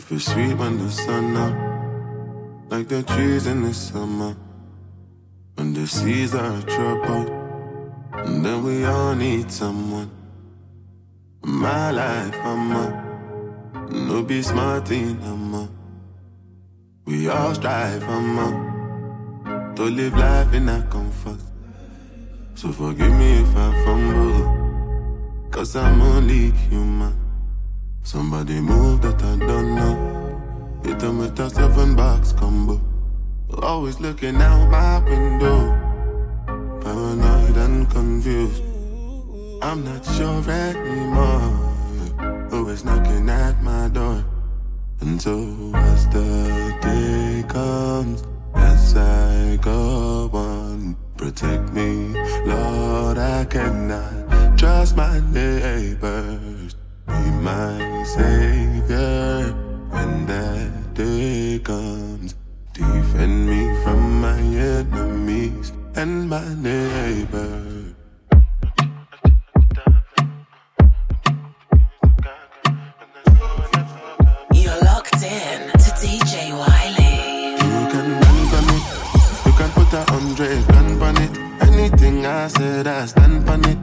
Life is sweet when the sun up, like the trees in the summer. When the seas are troubled, and then we all need someone. My life, I'm a no be smart in I'm We all strive, I'm a to live life in that comfort. So forgive me if I fumble, cause I'm only human. Somebody move that I don't know. Hit them with a seven box combo. Always looking out my window. Paranoid and confused. I'm not sure anymore. Always knocking at my door. And so as the day comes, as I go on, protect me, Lord. I cannot trust my neighbors. Be my savior when that day comes. Defend me from my enemies and my neighbors. hundred grand on it. You can put a Andre and Bunny Anything I said, I stand on it.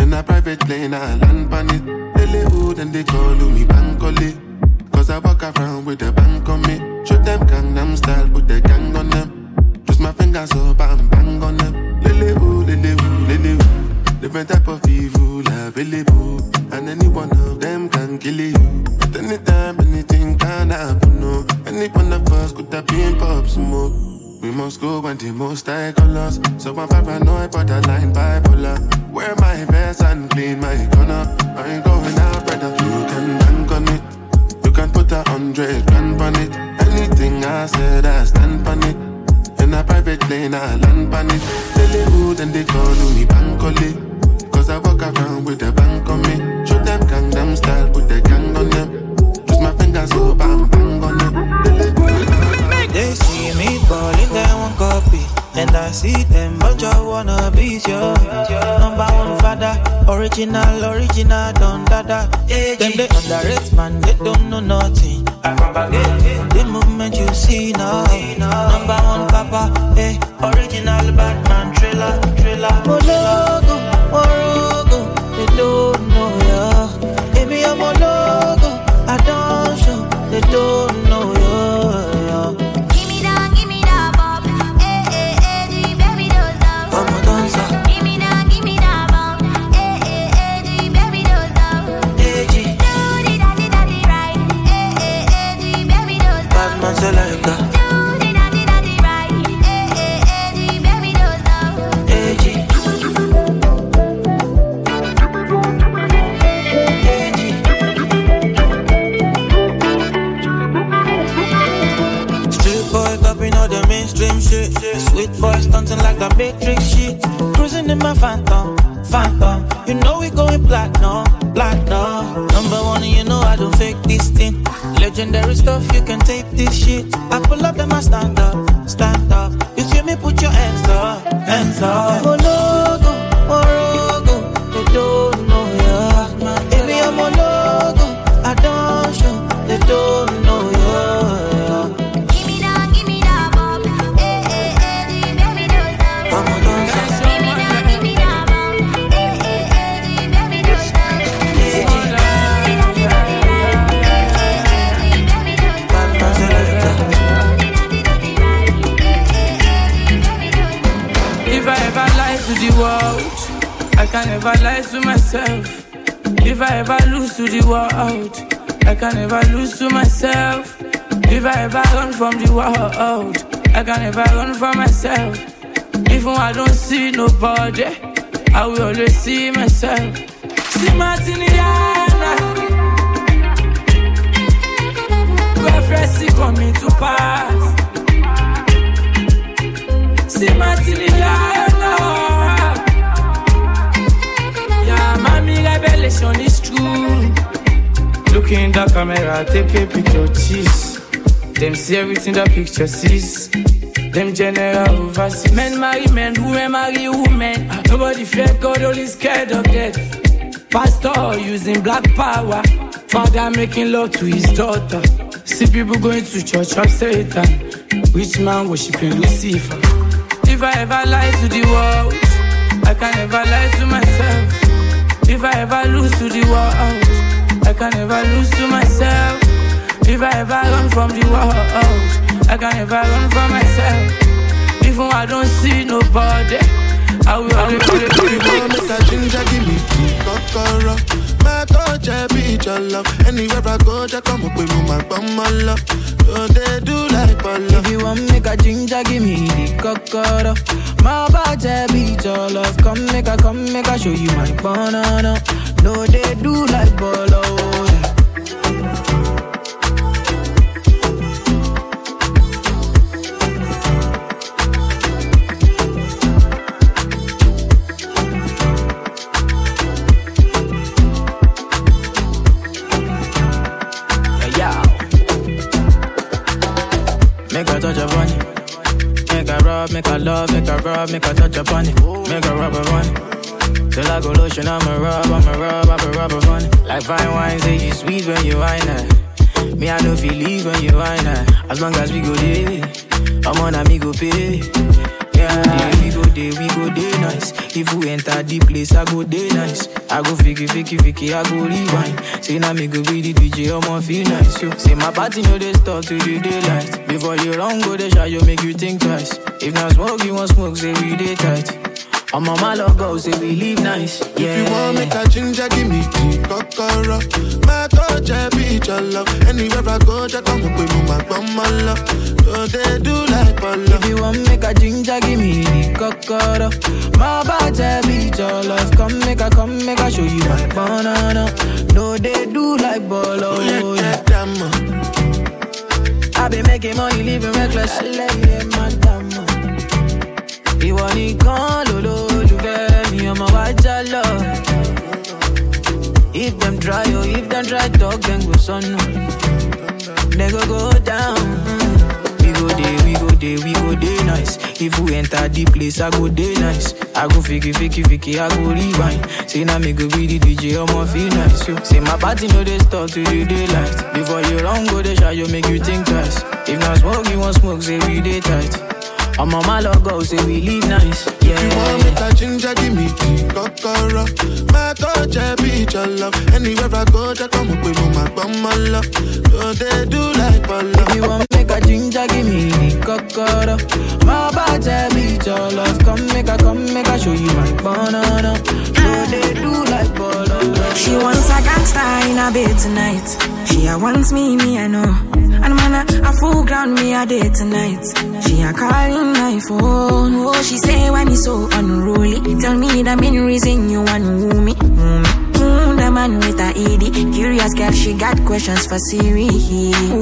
In a private plane, I land on it. Lily hood and they call me Bankole. Cause I walk around with a bank on me. Shoot them Gangnam style, put the gang on them. Twist my fingers up and bang on them. Lily hood, lily hood, lily hood. Different type of evil available. And any one of them can kill you. At any time, anything can happen. No. Any one of us could have been pop smoke. We must go when the most I. So my papa know I'm paranoid, borderline bipolar. Wear my vest and clean my gun up. I ain't going out, brother. You can bank on it. You can put a hundred grand on it. Anything I said, I stand on it. In a private plane, I land on it. Lily hood and they call me Bankole. Cause I walk around with a bank on me. Show them Gangnam style, put the gang on them. Twist my fingers oh, so bam bang on them. See me ballin', they want copy. And I see them, but you wanna be your number one father. Original, original, don't dada. Them they underrate, man, they don't know nothing. The movement you see now, number one papa, hey, original Batman thriller, thriller. Mologo, Morogo, they don't know ya. Baby, I'm a logo, I don't show, they don't the Matrix shit. Cruising in my phantom, phantom. You know we going platinum, platinum. Number one, you know I don't fake this thing. Legendary stuff, you can take this shit. I pull up and I stand up, stand up. You see me, put your hands up, hands up. I ever lose to the world, I can never lose to myself. If I ever run from the world, I can never run from myself. Even I don't see nobody, I will always see myself. See Martiniana, prophecy coming to pass. See Martiniana, revelation is true. Look in the camera, take a picture, cheese. Them see everything the picture sees. Them general overseas. Men marry men, women marry women. Ah, nobody fear God, only scared of death. Pastor using black power. Father making love to his daughter. See people going to church of Satan. Rich man worshiping Lucifer. If I ever lie to the world, I can never lie to myself. If I ever lose to the world, I can never lose to myself. If I ever run from the world, I can never run from myself. Even I don't see nobody, I will always You want make a ginger, give me kokoro. My coach, I be your love. Anywhere I go, just come up with my bum, my love. So they do like Polo. If you want make a ginger, give me the cocoa. My body beat your love. Come make a, come make a show you my banana. No, they do like bolo. yeah. Love, make a rub, make a touch upon it. Make a rub upon it. Till I go lotion, I'ma rub, I'ma rub, I'ma rub upon it. Like fine wine, say you sweet when you wine it. Me, I know feel leave when you wine it. As long as we go there, I'm on a me go pay. Yeah, we go there, we go there nice. If we enter the place, I go there nice. I go fiki, fiki, fiki, I go rewind. Say now me go be the DJ, I'ma feel nice. Yo. Say my party no they stop to the daylight. Before you run, go the shot, you make you think twice. If not smoke, you want smoke, say we day tight. I'm on my love go, say we live nice. Yeah. If you want make a ginger, give me tea, kokoro. My coach, I be your love. Anywhere I go, just come up with my bum, love. So they do like Polo. If you want make a ginger, give me the cocoa. My body beat your love. Come make a, come make a show you my banana. No, they do like bolo. Oh, yeah. I been making money, living reckless. I Lẹ́yìn mádàmú. Ìwọ nìkan lolólùfẹ́ mi, ọmọ wa já lọ. If them try, oh, if them try talk, then go sọnù. They go go down. We go there, we go there, we go there nice. If we enter the place, I go there nice. I go fiki, fiki, fiki, I go rewind. Say now me go be the DJ, I'ma feel nice. Yo. Say my party no they stop to the daylight. Before you run, go the shot, you make you think twice. If not smoke, you want smoke, say we day tight. I'm on my logo, say we live nice. Yeah. You want me a ginger, give me tea, kokoro. My I be your love. Anywhere I go, just come up with me, my bum, my love. So they do like Polo. If you want make a ginger, give me the cocoa. My body beat your love. Come make a, come make a show you my banana. No, they do like bolo. She wants a gangster in a bed tonight. She a wants me, me I know. And man, a, a full ground me a day tonight. She a calling my phone. Oh, she say why me so unruly. Tell me the main reason you want woo me. Woo me. Mm, the man with a ED. Curious girl, she got questions for Siri.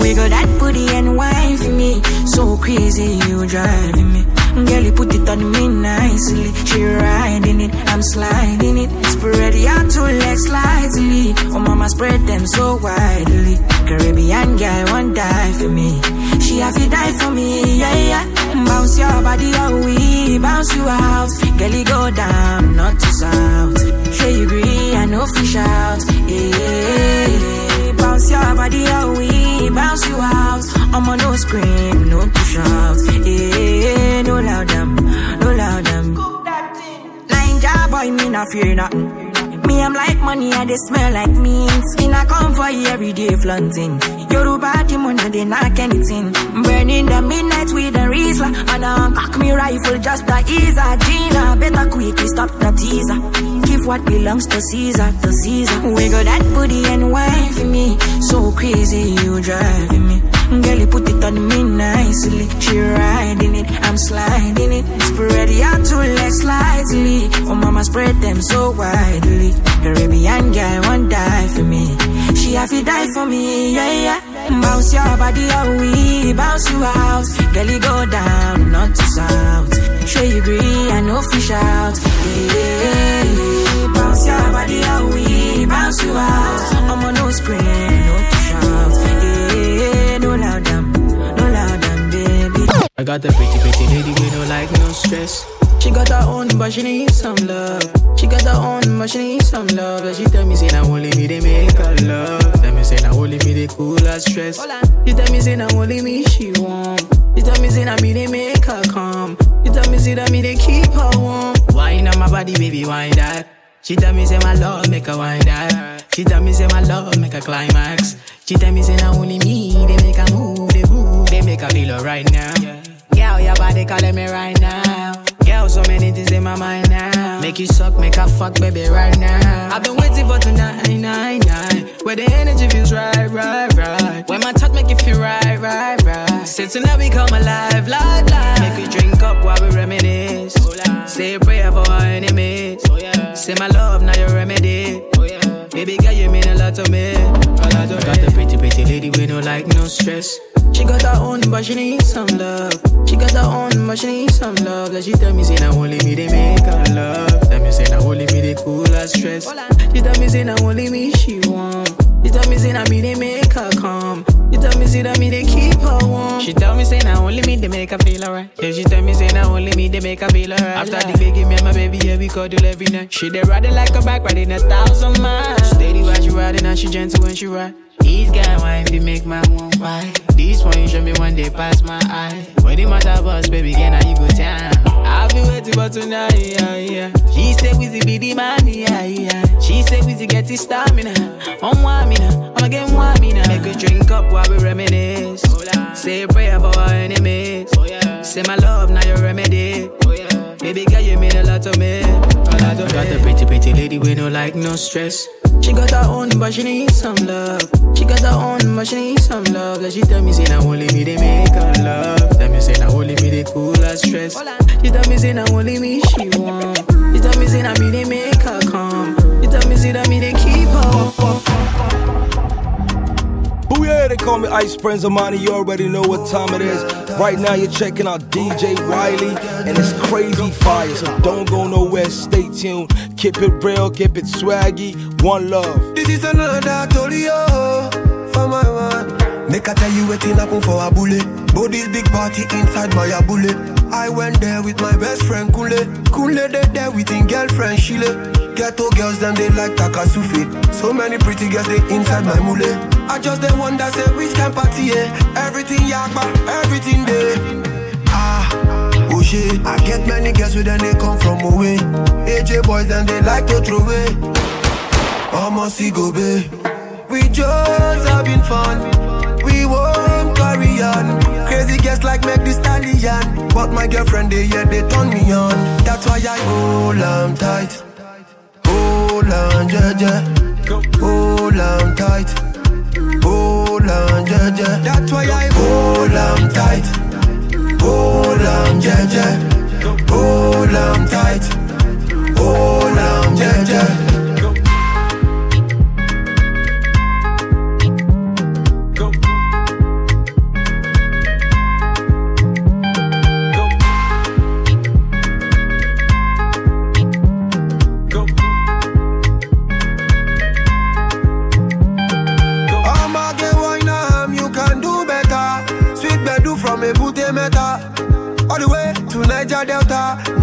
Wiggle that booty and wine for me. So crazy, you driving me. Girl, you put it on me nicely. She riding it, I'm sliding it. Spread your two legs slightly. Oh, mama, spread them so widely. Caribbean girl, won't die for me. She have to die for me, yeah, yeah. Bounce your body, oh, we bounce you out. Girl, you go down, not to south. Sure you agree, I know fish out. Yeah, bounce your body, oh, we bounce you out. I'm on no scream, no to shout. Yeah, no loud them, no loud them. Nine job boy, me not fear nothing. Me, I'm like money, and they smell like means. In a convoy every day flaunting. Yoruba, the money, they knock anything. Burning the midnight with a Riesler. And I cock me rifle just to ease her. Gina, better quickly stop the teaser. Give what belongs to Caesar, to Caesar. Wiggle that booty and wine for me. So crazy, you driving me. Girl, you put it on me nicely. She riding it, I'm sliding it. Spread your two legs slightly. Oh, mama, spread them so widely. Caribbean girl won't die for me. She have to die for me, yeah, yeah. Bounce your body, oh, we bounce you out. Girl, you go down, not to south. Sure you agree, I know fish out. Yeah, bounce your body, oh, we bounce you out. I'm on no screen, no I got a pretty, pretty lady with no like, no stress. She got her own, but she need some love. She got her own, but she need some love. And she tell me, say, now only me, they make her love. Tell me, say now only me they cool her stress. She tell me say now only me she want. She tell me say now me they make her come. She tell me say that me they keep her warm. Wine on my body, baby, wine that. She tell me say my love make her wine that. She tell me say my love make her climax. She tell me say now only me they make her move, they move, they make her feel alright now. Girl, your body calling me right now. Girl, so many things in my mind now. Make you suck, make her fuck, baby, right now. I've been waiting for tonight, nine, nine. Where the energy feels right, right, right. When my touch make you feel right, right, right. Say tonight we come alive, live, live. Make you drink up while we reminisce. Say a prayer for our enemies. Oh, Say my love, now your remedy. Baby girl, you mean a lot to me. A lot to Got the pretty, pretty lady with no like, no stress. She got her own, but she needs some love. She got her own, but she needs some love. Like she tell me, say, now only me they make her love. Tell me, say, now only me they cool her stress. She tell me, say, now only me she want. She tell me, say, now me they make her come. She tell me, say, that me they keep her warm. She tell me, say, now only me they make her feel alright. Yeah, she tell me, say, now only me they make her feel alright. After the baby, me and my baby, yeah, we cuddle every night. She they riding like a bike, riding a thousand miles. Steady while she riding, and she gentle when she ride. These guy wine fi make my one why. This one you show me one day pass my eye. When the matter bust, baby, again now you go down. I've been waiting for tonight, yeah, yeah. She say Wizzy be the man, yeah, yeah. She say Wizzy get his stamina. On one me now, I'ma get one me now. Make a drink up while we reminisce. Oh, say a prayer for our enemies. Oh, say my love, now your remedy. Oh, Baby girl, you mean a lot to me. A lot to me. Got the pretty, pretty lady with no like, no stress. She got her own, but she needs some love. She got her own, but she needs some love. Like she tell me, say, now only me they make her love. Tell me, say, now only me they cool her stress. She tell me, say, now only me she want. She tell me, say, now me they make her come. She tell me, say, that me they keep her. Booyah, they call me Ice Prince Zamani. You already know what time it is. Right now, you're checking out DJ Bowwy, and it's crazy fire. So don't go nowhere. Stay tuned. Keep it real, keep it swaggy. One love. This is another Tolio for my man. Make I tell you waiting happen for a bullet. This big party inside my bullet. I went there with my best friend Kule. Kule they there with his girlfriend Shile. Ghetto girls them they like Takasufi. So many pretty girls they inside my mule. I just the one that say which can party yeah. Everything yakba, everything there. Ah, oh shit. I get many girls with them they come from away. AJ boys then they like to throw away. Almost go be. We just having fun. We won't carry on. Crazy girls like make the stallion. But my girlfriend they yeah they turn me on. That's why I hold on tight. Hold on, yeah, yeah. Hold on tight. Hold on, yeah, yeah. That's why I hold on tight. Hold on, yeah, yeah. Hold on tight. Hold on, yeah, yeah.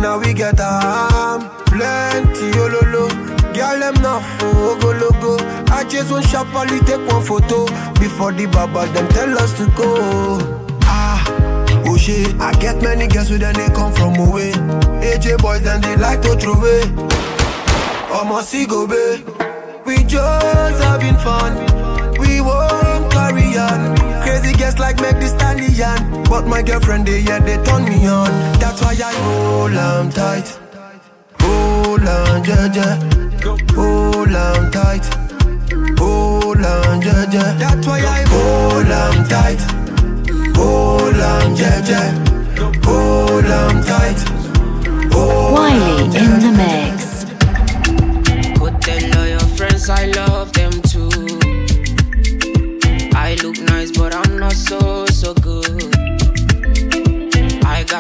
Now we get am. Plenty ololo. Girl, them not for go logo. I just want sharply take one photo. Before the baba, them tell us to go. Ah, oh shit. I get many girls with them, they come from away. AJ boys, then they like to throw away. Almost see go be. We just having fun. We won't carry on. Crazy girls like make the stallion. But my girlfriend, they yeah, they turn me on. That's why I hold on tight. Hold on, yeah, yeah. Hold on tight. Hold on, yeah, yeah. That's why I hold on tight. Hold on, yeah, yeah. Hold on tight. Hold Bowwy on, in the mix. Go tell all your friends I love them too. I look nice, but I'm not so,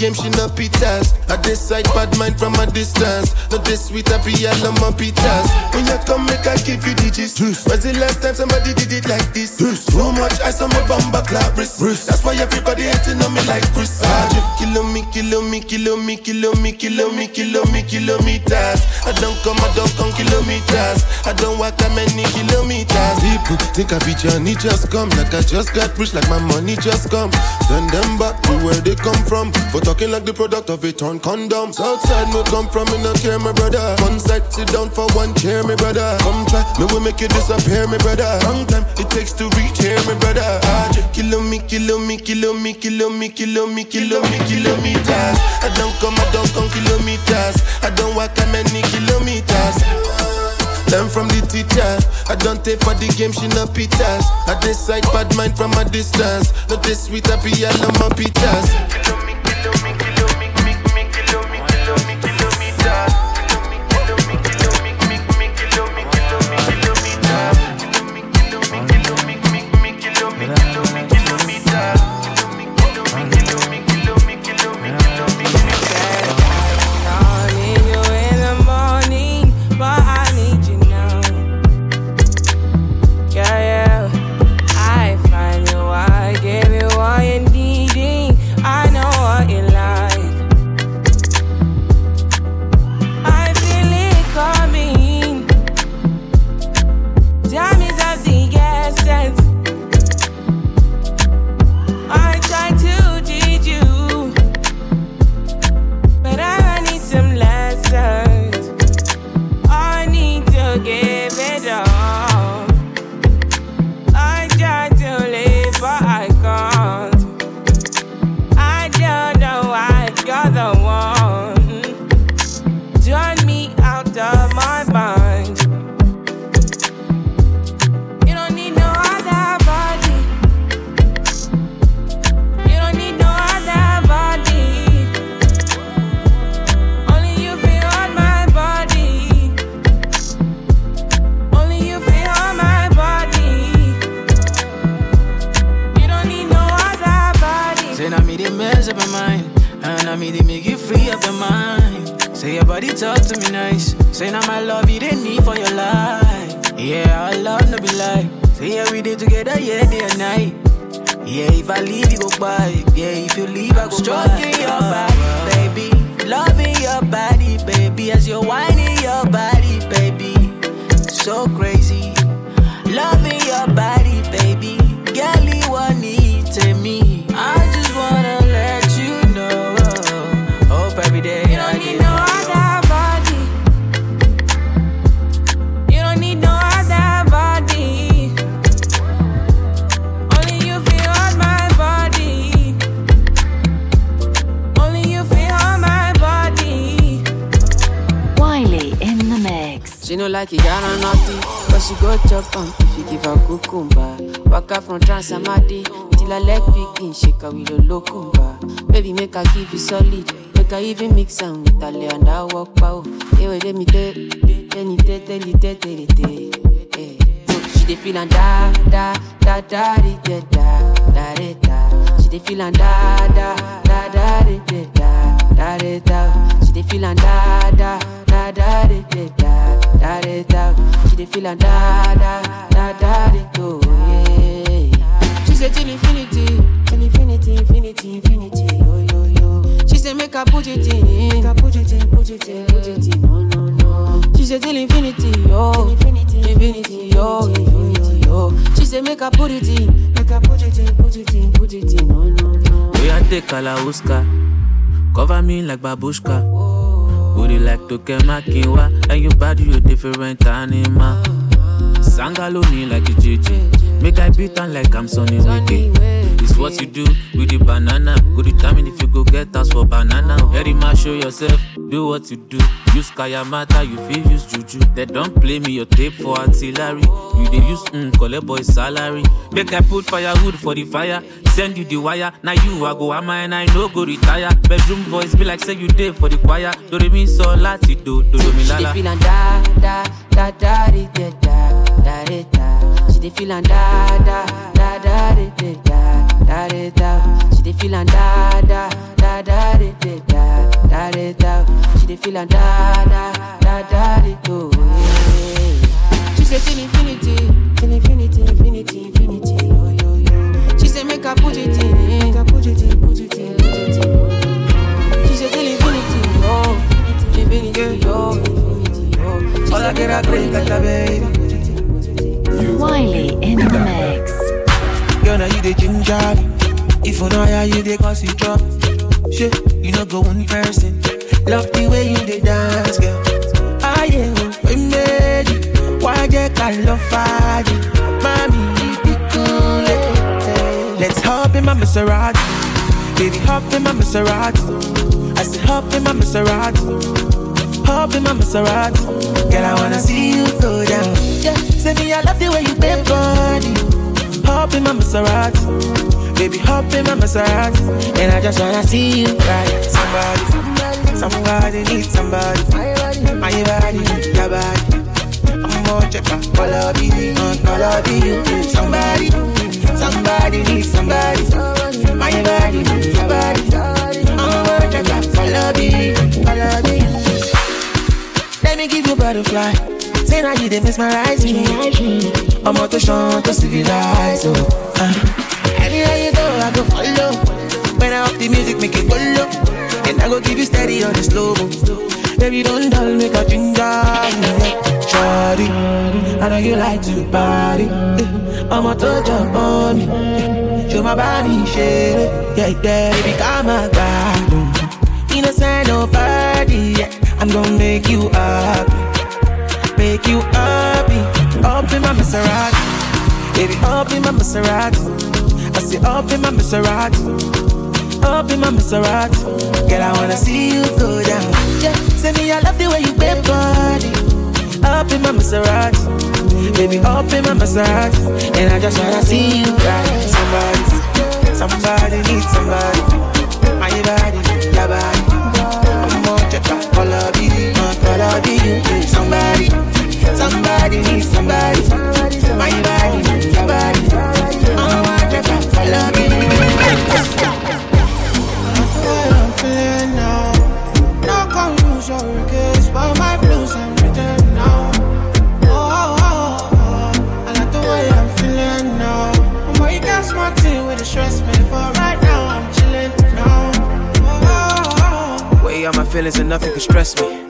game, she no pitas. I decide bad mind from a distance. Not this sweet, I be all on my pitas. When you come, make I give you digits. When's the last time somebody did it like this? Too much ice on my bumper clap wrist. That's why everybody hating on me like Chris. Kilo me, kilo me, kilo me, kilo me, kilo me, kilo me, kilometers. I don't come, I don't come kilometers. I don't walk that many kilometers. People think I be Johnny, just come. Like I just got rich, like my money just come. Send them back to where they come from. For talking like the product of a torn condom. Southside, me come from, me no care, my brother. One side, sit down for one chair, my brother. Come try, me will make you disappear, my brother. Long time it takes to reach here, my brother. Ah, just kilo me, kilo me, kilo me, kilo me, kilo me, kilo me, kilometers. I don't come, I don't come kilometers. I don't walk that many kilometers. Learn from the teacher. I don't take for the game, she no pitas. I decide bad mind from a distance. Not this sweet, I be all on my pitas. She go chop am if you give her cucumber. Waka from Transamadi till her leg begin shake her with a locumba. Baby, make her give you solid, make her even mix am with her and I walk pow. Hey, wait, let me tell, me tell, tell you tell, tell you tell. So eh. she dey feel da da da da da da da da da. She dey feel and da da da da de de da da de da. She dey feel and da da da da de de da da de da. She dey feel and da da da da de do. Yeah. She say till infinity, till infinity, infinity, infinity say make I put it in, make I put it in, put it in, put it in. No no no. She say till infinity, yo, infinity, infinity, yo, infinity, yo. She say make I put it in, make I put it in, put it in, put it in. No no no. We are take Kalauska. Cover me like babushka. Booty like Toke Makinwa. And your body, you different animal. Sangalo me like a JJ. Make I beat on like I'm Sonny Wiki. It's what you do with the banana. Go determine if you go get us for banana. Very much show yourself, do what you do. Use Kayamata, you feel use Juju. They don't play me your tape for artillery. You they use mm, collect boy salary. Make I put firewood for the fire. Send you the wire. Now you I go ama and I no go retire. Bedroom voice be like say you did for the choir. Do re mi so lati do do do mi She dey lala. feel and da da da da da da da da da da. She dey feel and da da da da da da da da da. She dey feel and da da da da da da da da da. She dey feel and da da da da da do. She say till infinity, till infinity, infinity, infinity. Yo yo yo. She say make I put it in, make I put it in, put it in, put it in. She say till infinity, yo, infinity, say make I put it in, baby. Bowwy in the mix. Girl, now you the ginger. If you know how you the cause you drop. Shit, you know go one person. Love the way you dey dance, girl. I am made. Why get I love fire? Mommy, you be cool. eh. Let's hop in my Maserati. Baby, hop in my Maserati. I said hop in my Maserati. Hop in my Maserati. Girl, I wanna see you go down. Yeah, say me I love the way you bend body. My Maserati. Baby, hop in my Maserati. And I just wanna see you ride. Somebody, somebody needs somebody. My body, your body. I'm more check out all of you, all of you. Somebody, somebody needs somebody. My body, your body. I'm more check out all of you, all of you. Let me give you butterfly. Say now you dey mesmerize me. I'm out to shine to civilize. Oh, uh. Anywhere you go, I go follow. When I up the music, make it go low. And I go give you steady on the slow. Baby, don't dull, make a ginger. Shawty, I know you like to party. I'm a touch up on me. Show my body, shake it. Yeah, yeah, baby, come on, God. Innocent, no party. Yeah. I'm gonna make you happy. Make you happy. Up in my Maserati. Baby, up in my Maserati. I say up in my Maserati. Up in my Maserati. Girl, I wanna see you go down. Yeah, say me I love the way you bend body. Up in my Maserati. Baby, up in my Maserati. And I just wanna see you ride. Somebody, somebody needs somebody. My body, your body. I'm check out all of you. Somebody, somebody needs somebody. My body, body. I'm more check out all of you. I'm feeling now. No confusion, regrets, but my blues I'm written now. Oh, oh, oh, oh. I like the way I'm feeling now. Oh, you got smart thing with the stress me, but right now I'm chilling now. Oh, oh, oh. Way out my feelings and nothing can stress me.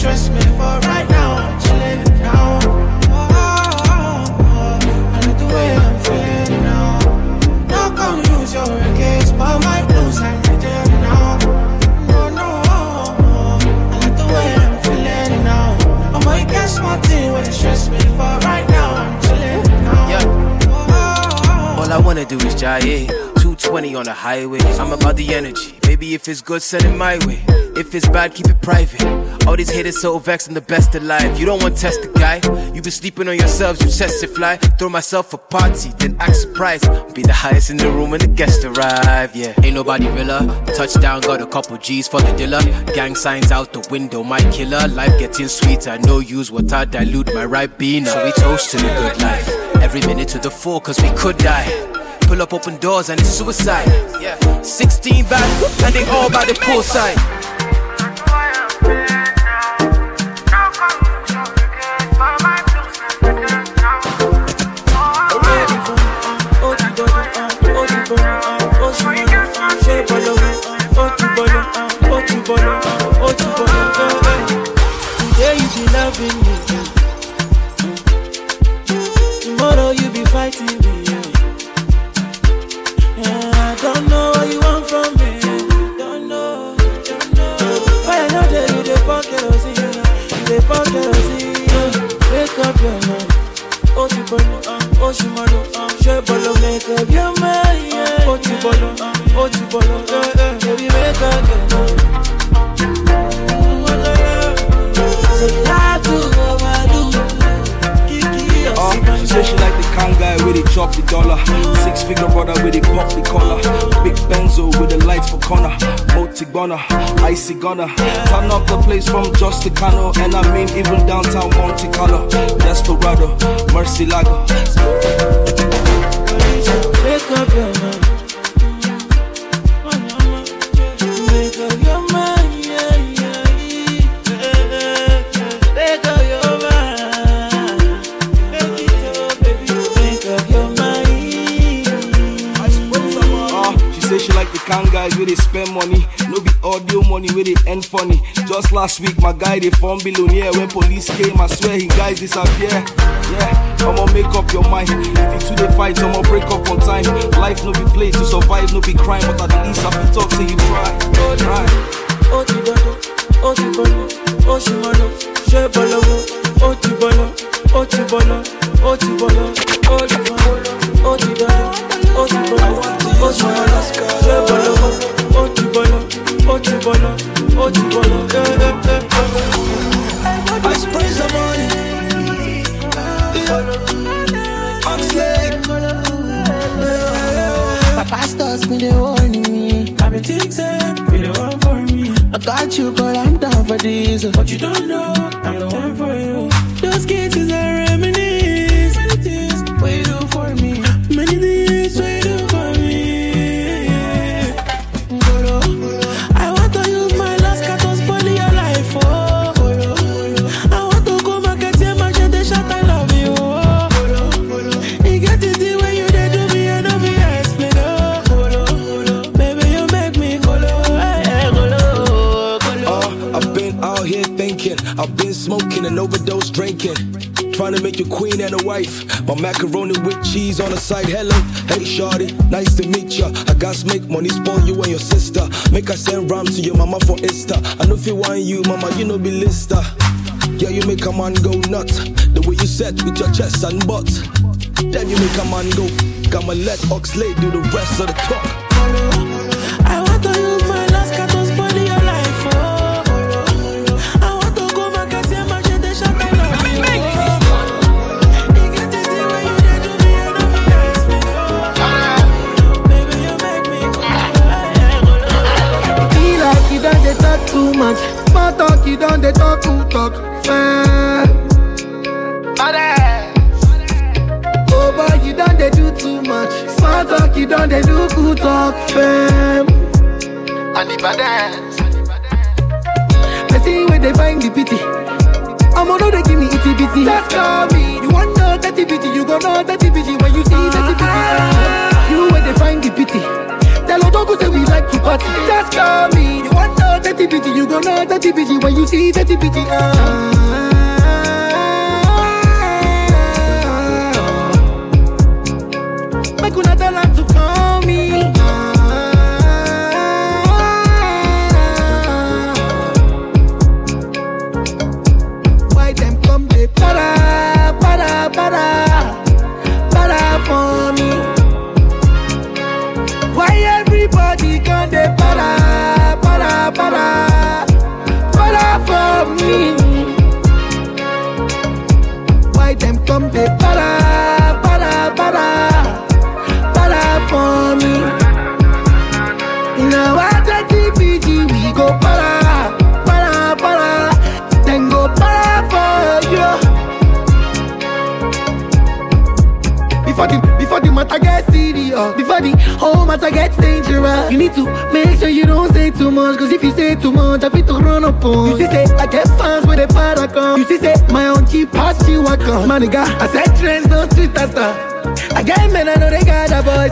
stress me, for right now I'm chilling now. Oh, oh, I like the way I'm feeling now. Now come use your against, but my blues lose my now. No, no, I like the way I'm feeling now. I might get smarty when it stress me, for right now I'm chilling now. Yeah. Oh, oh, oh. All I wanna do is jive. 220 on the highway. I'm about the energy. Baby, if it's good, send it my way. If it's bad, keep it private. All these haters so vexed, the best alive. You don't want to test the guy. You been sleeping on yourselves, you test it fly. Throw myself a party, then act surprised. Be the highest in the room when the guests arrive. Yeah, ain't nobody realer. Touchdown, got a couple G's for the dealer. Gang signs out the window, my killer. Life getting sweeter, no use what I dilute my right bean. So we toast to the good life. Every minute to the full, cause we could die. Pull up open doors and it's suicide. Yeah. 16 back, and they all by the poolside. Today you you fighting me. Dey pour Wake up your mind, oh ti bolo, oh ti molo, ṣe bolo, make up your mind. Oh ti bolo, oh ti bolo, baby make up your mind. She like the kind guy where they chop the dollar. Six figure brother with they pop the collar. Big Benzo with the lights for corner. Multi gunner, icy gunner. Turn up the place from just the Cano. And I mean even downtown Monte Carlo. Desperado, Mercy Lago. Make up your mind. Guys where they spend money. No be audio money where they end funny. Just last week, my guy they form billionaire. When police came, I swear he guys disappear. Yeah, I'ma make up your mind. If you two they fight, I'ma break up on time. Life no be play to survive, no be crime. But at least I can talk till you try. Try. ó ti bolo ó ti bolo ó sì mọ̀nà ṣé bọ̀lọ̀wọ̀ ó ti bọ̀lọ̀ ó ti bọ̀lọ̀ ó ti bọ̀lọ̀ ẹ́. I spray some money. My pastors me they warning me. I be think say be the one for me. I got you, girl. I'm down for this. But you don't know I'm the one for you. Those kisses are reminisce. Drinking. Trying to make you queen and a wife. My macaroni with cheese on the side. Hello, hey shorty, nice to meet ya. I got make money, spoil you and your sister. Make I send ram to your mama for Easter. I know if you want you, mama, you know be lister. Yeah, you make a man go nuts. The way you set with your chest and butt. Then you make a man go. I'ma let Oxley do the rest of the talk. Too much. Small talk, you done they talk too talk. Fair. Oh boy, you done they do too much. Small talk, you done they do good talk. Fam. I see where they find the pity. I'm on they give me itty bitty. Just call me. You want know that bitty, you gon' know that bitty when you see that uh-huh. bitty. You where they find the pity. Tell Odogu say we like to party. Just call me. You want that bitty, you gon' know that bitty when you see that bitty. Make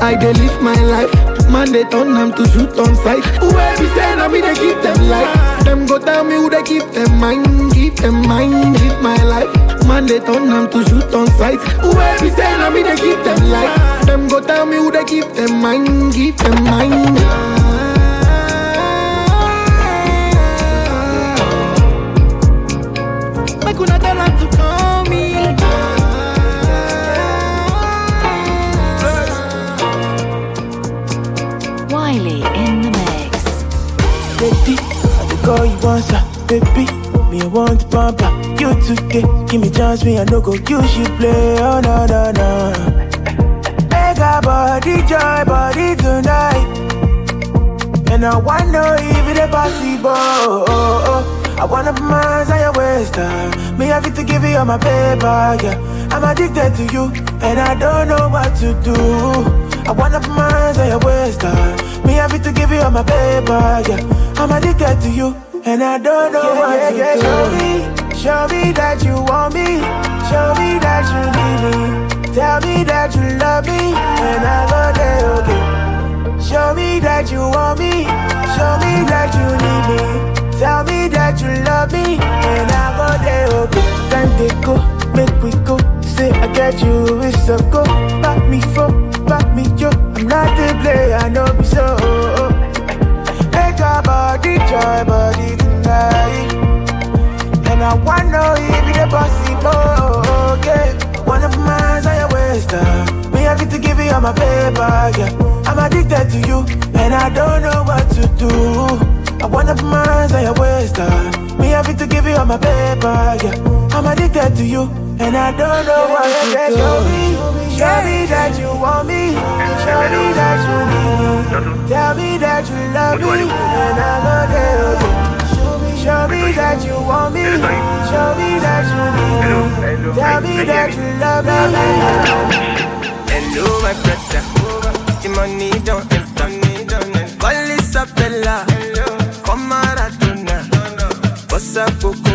I dey live my life. Man, they turn them to shoot on sight. Whoever say, I me, they keep them life. Them go tell me who they keep them mind. Keep them mind, live my life. Man, they turn them to shoot on sight. Whoever say, I me, they keep them life. Them go tell me who they keep them mind. Keep them mind. I call you once, ah, baby. Me I want pamper you today. Give me chance, me I no go you play. Oh no no no. Our body joy, body tonight. And I know if it possible. Oh, oh, oh. I wanna put my hands on your waist. Me have to give you all my paper, yeah. I'm addicted to you, and I don't know what to do. I wanna put my hands on your. Me have to give you all my paper, yeah. I'm addicted to you, and I don't know Yeah, what yeah, to yeah, do. show me, show me that you want me. Show me that you need me. Tell me that you love me, and I go there, okay. Show me that you want me. Show me that you need me. Tell me that you love me, and I go there, okay. Time they go, make we go. Say I get you, it's a go. Back me for, to give you all my paper, yeah. I'm addicted to you, and I don't know what to do. I wanna put my hands on your waist, uh. Me have to give you all my paper, yeah. I'm addicted to you, and I don't know what to do. Show me, show me that you want me. Show me that you need me. Tell me that you love me, and I go there, okay. Show me that you want me. Show me that you need me. Tell me that you love me. Hello, my brother. Money don't enter. Call Isabella. Come Maradona. Boss up,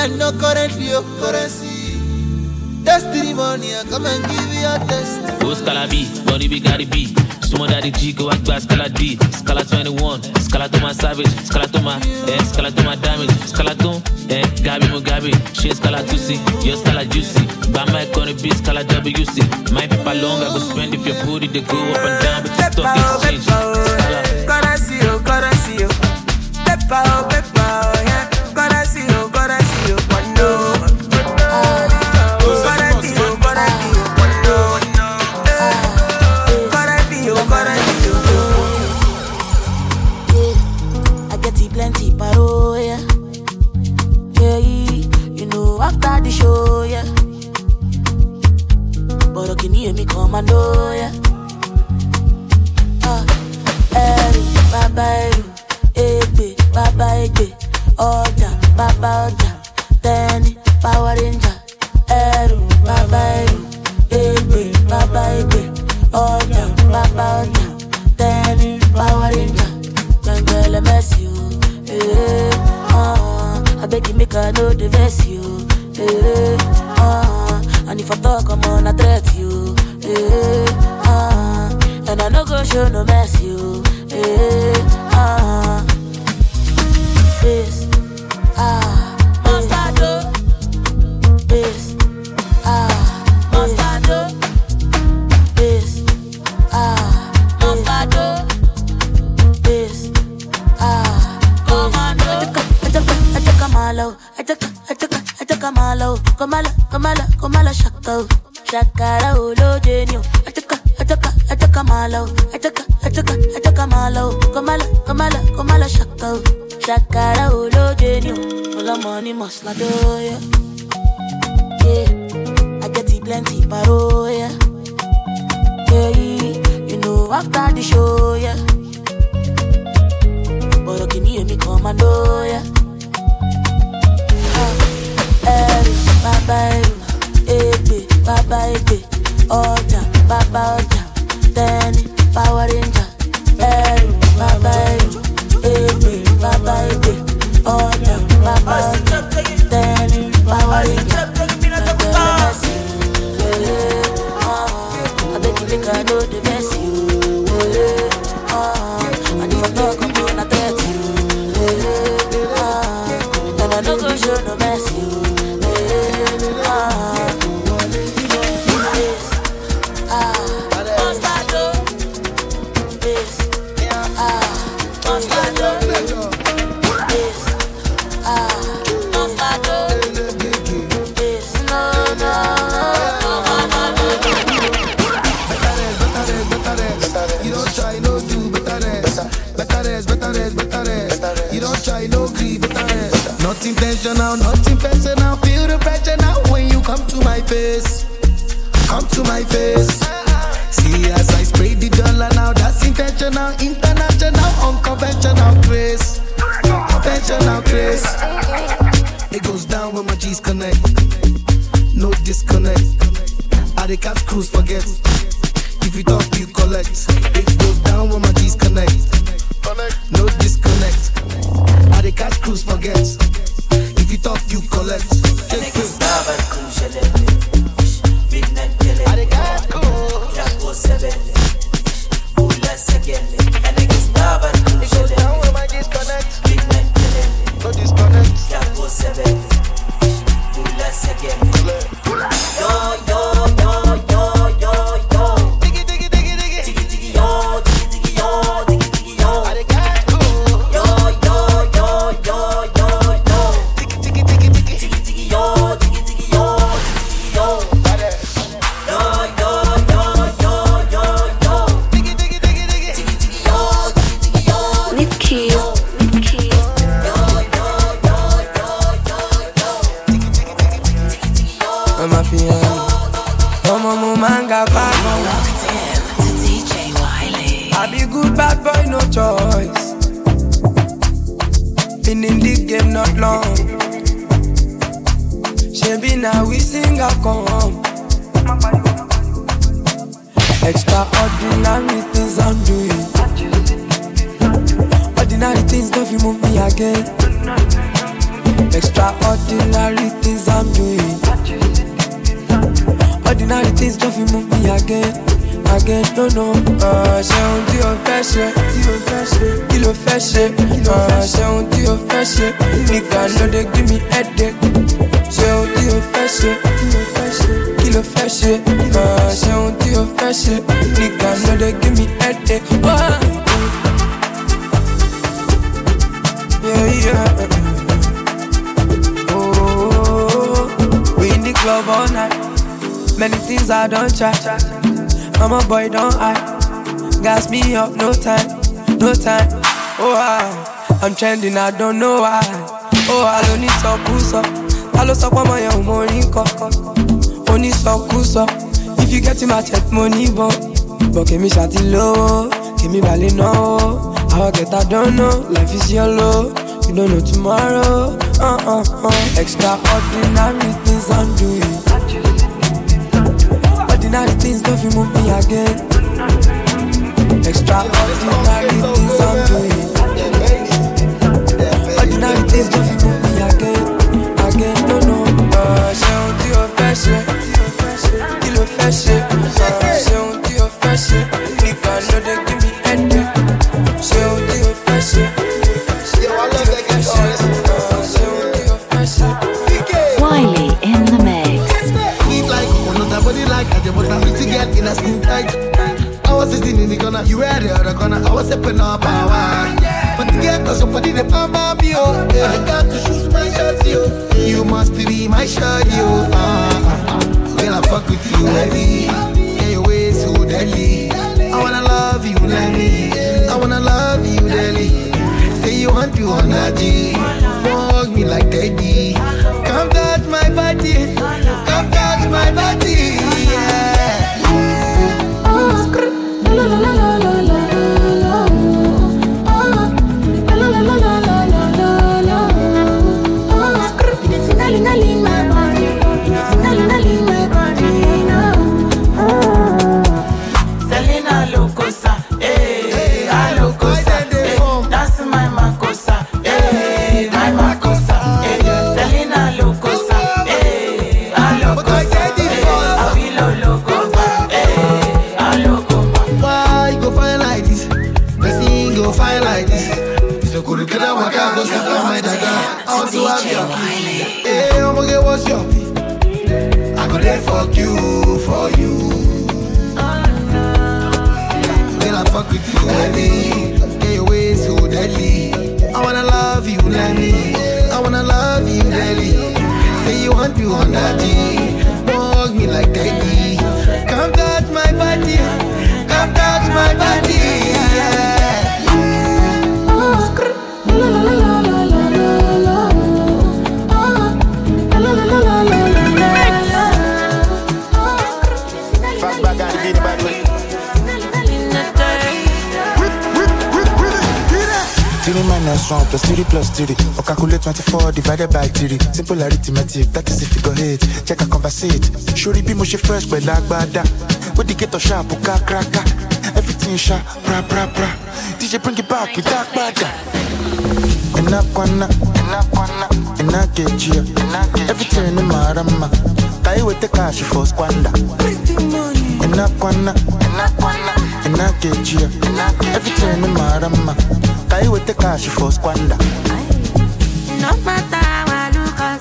killer no currently o currency. i come and give you your test. Go Scala B, Body Big Daddy B. Sumo Daddy G, go back to Scala D. Scala 21, Scala to my savage, Scala to my, eh, Scala to my damage, Scala to, eh, Gabi Mugabe, she Scala Juicy, your Scala Juicy. Bama gonna be Scala WC. My paper long, I go spend if your booty, they go up and down, but you stock exchange. professional, nothing personal. Feel the pressure now when you come to my face. Come to my face. See as I spray the dollar now, that's intentional, international, unconventional grace. Conventional grace. It goes down when my G's connect. No disconnect. I they catch cruise, forget. I gas me up, no time, no time. Oh, I, I'm trending, I don't know why. Oh, I don't need some pussy. I lost up on my own money, Only some pussy. If you get in my check money, boy. But give me shawty low, give me valley no. How I get, I don't know. Life is yellow, you don't know tomorrow. Uh uh uh. Extraordinary things I'm doing. Ordinary things don't move me again extra ordinary things I'm doing. Ordinary things don't fit me again, again, no, no. Ṣé ohun tí o fẹ́ ṣe? Kí ló fẹ́ ṣe? Ṣé ohun tí o fẹ́ ṣe? Nígbà ló dé kí mi ẹ̀dẹ̀. Ṣé ohun tí o fẹ́ ṣe? Bowwy in the mix. Like, another body like, I just want to get in a skin tight. I in the corner, you were the other corner. I was stepping up power. But the girl cause your body the palm of you. I got to shoot my shot, you. You must be my shot, you. Uh, uh. Girl, I fuck with you, heavy. Yeah, your way so deadly. I wanna love you, let me. I wanna love you, daily. Say you want to on a G. Hug me like daddy. Come touch my body. Come touch my body. You, for you. Girl, I fuck with you heavy. Yeah, your way so deadly. I wanna love you, let. I wanna love you, daily. Say you want to on that G. Hug me like daddy. Come touch my body. Come touch my body. Plus three plus three. Or calculate 24 divided by three. Simple arithmetic, that is if you go hit. Check a conversate. Shuri be mushy fresh, but like bada. With the ghetto sharp, uka kraka. Everything sharp, pra pra pra. DJ bring it back with that bada. Enakwana, enakwana, enakejia. Everything in marama. Tai with the cash for squander. Enakwana, enakwana, enakejia. Everything in marama. Tai with the cash for squander. No matter how I look I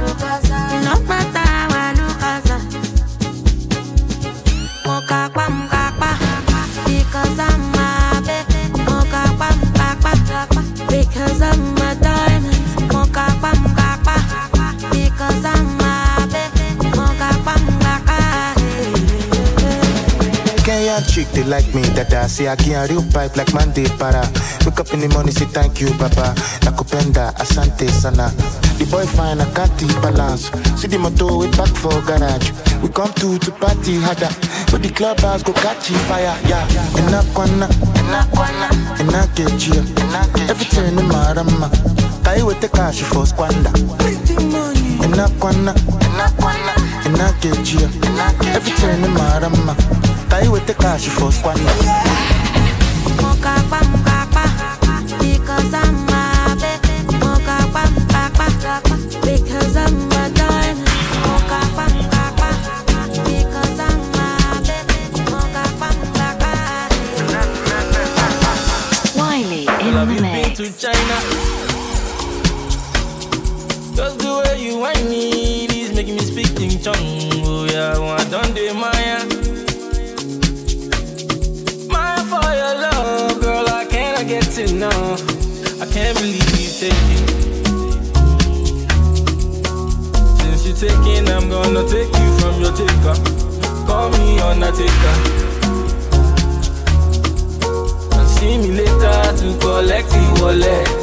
look no matter chick, they like me, dada. Say I get a real pipe like Monday para. Wake up in the morning, say thank you, Baba. Nakupenda, asante sana. The boy fine, I can't balance. See the motor, we back for garage. We come to to party harder. With the club clubhouse go catch fire, yeah. Enakwana, enakwana, enakejia. Everything in marama. Kai with the cash for squander. Enakwana, enakwana, enakejia. Everything in marama. Tai with the cash for squander. Moka pa because I'm a baby. Moka pa because I'm a diamond. Moka pa because I'm a baby. Moka pa. Bowwy in Have the you been mix. to China? Just the way you whine me, this making me speak in tongue. Oh yeah, oh, I done the I cannot get. I can't believe you take it. Since you taking, I'm gonna take you from your taker. Call me Undertaker. And see me later to collect the wallet.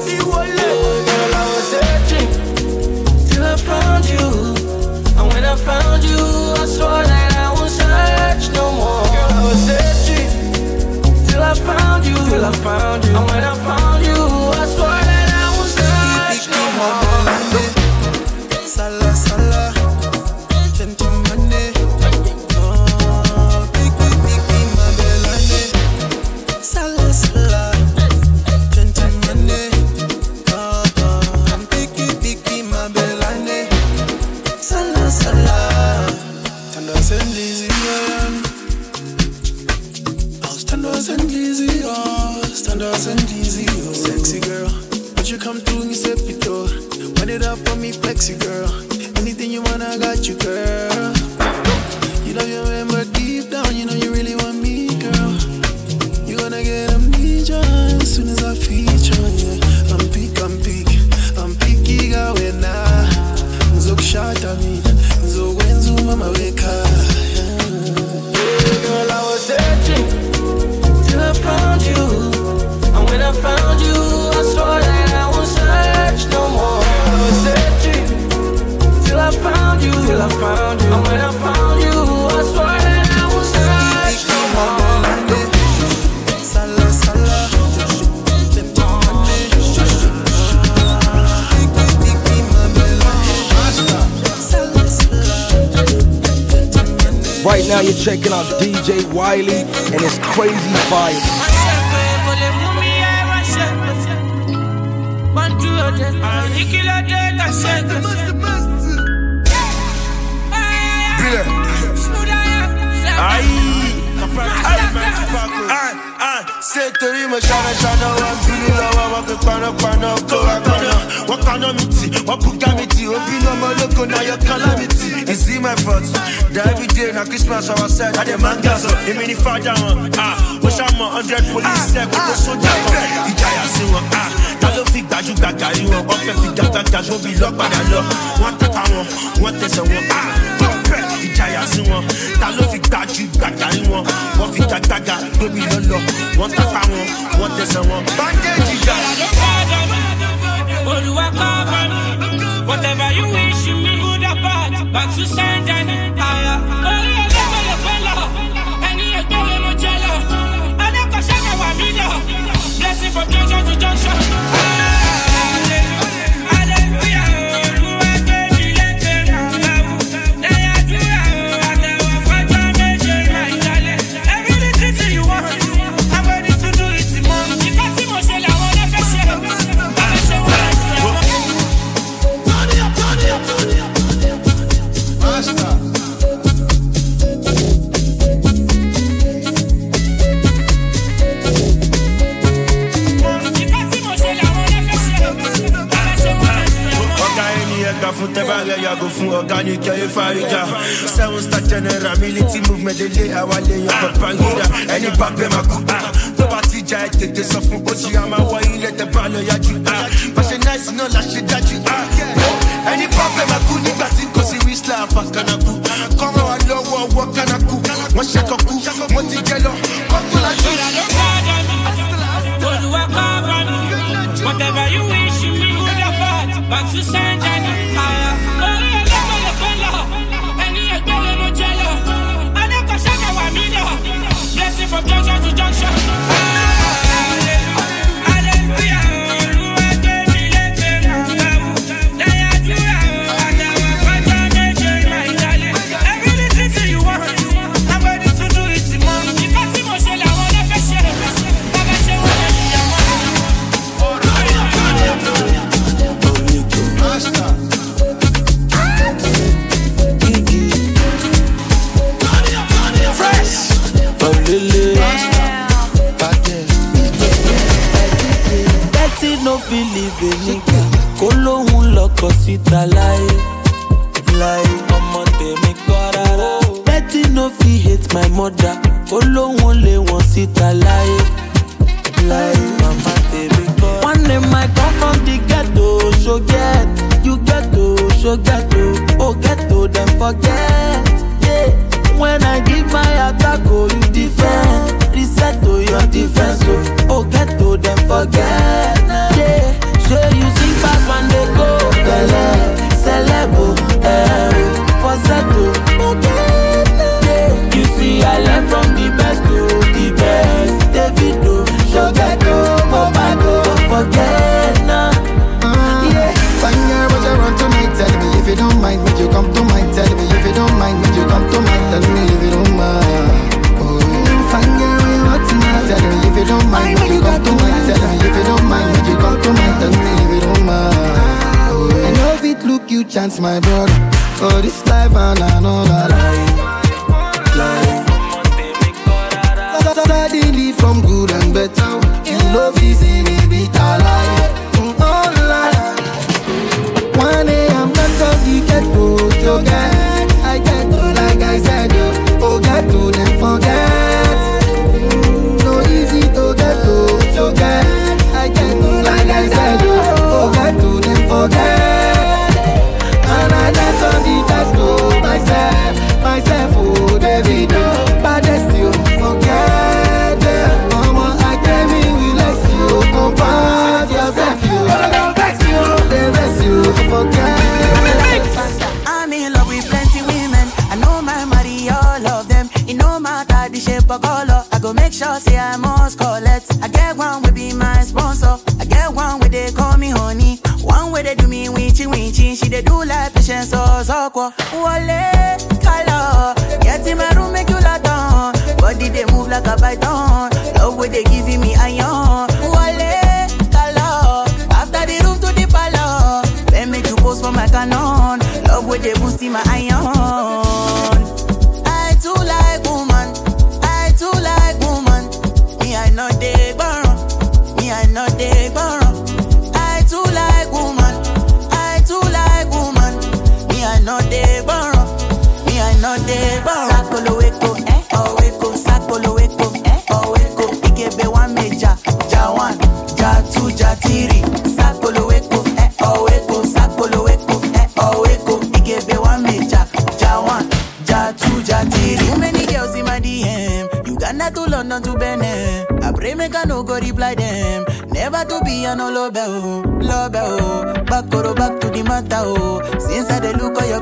Whatever you wish, you me good or bad, back to Saint Denis. délai, awalé, y'a pas de pangida. Any back, ma coupe.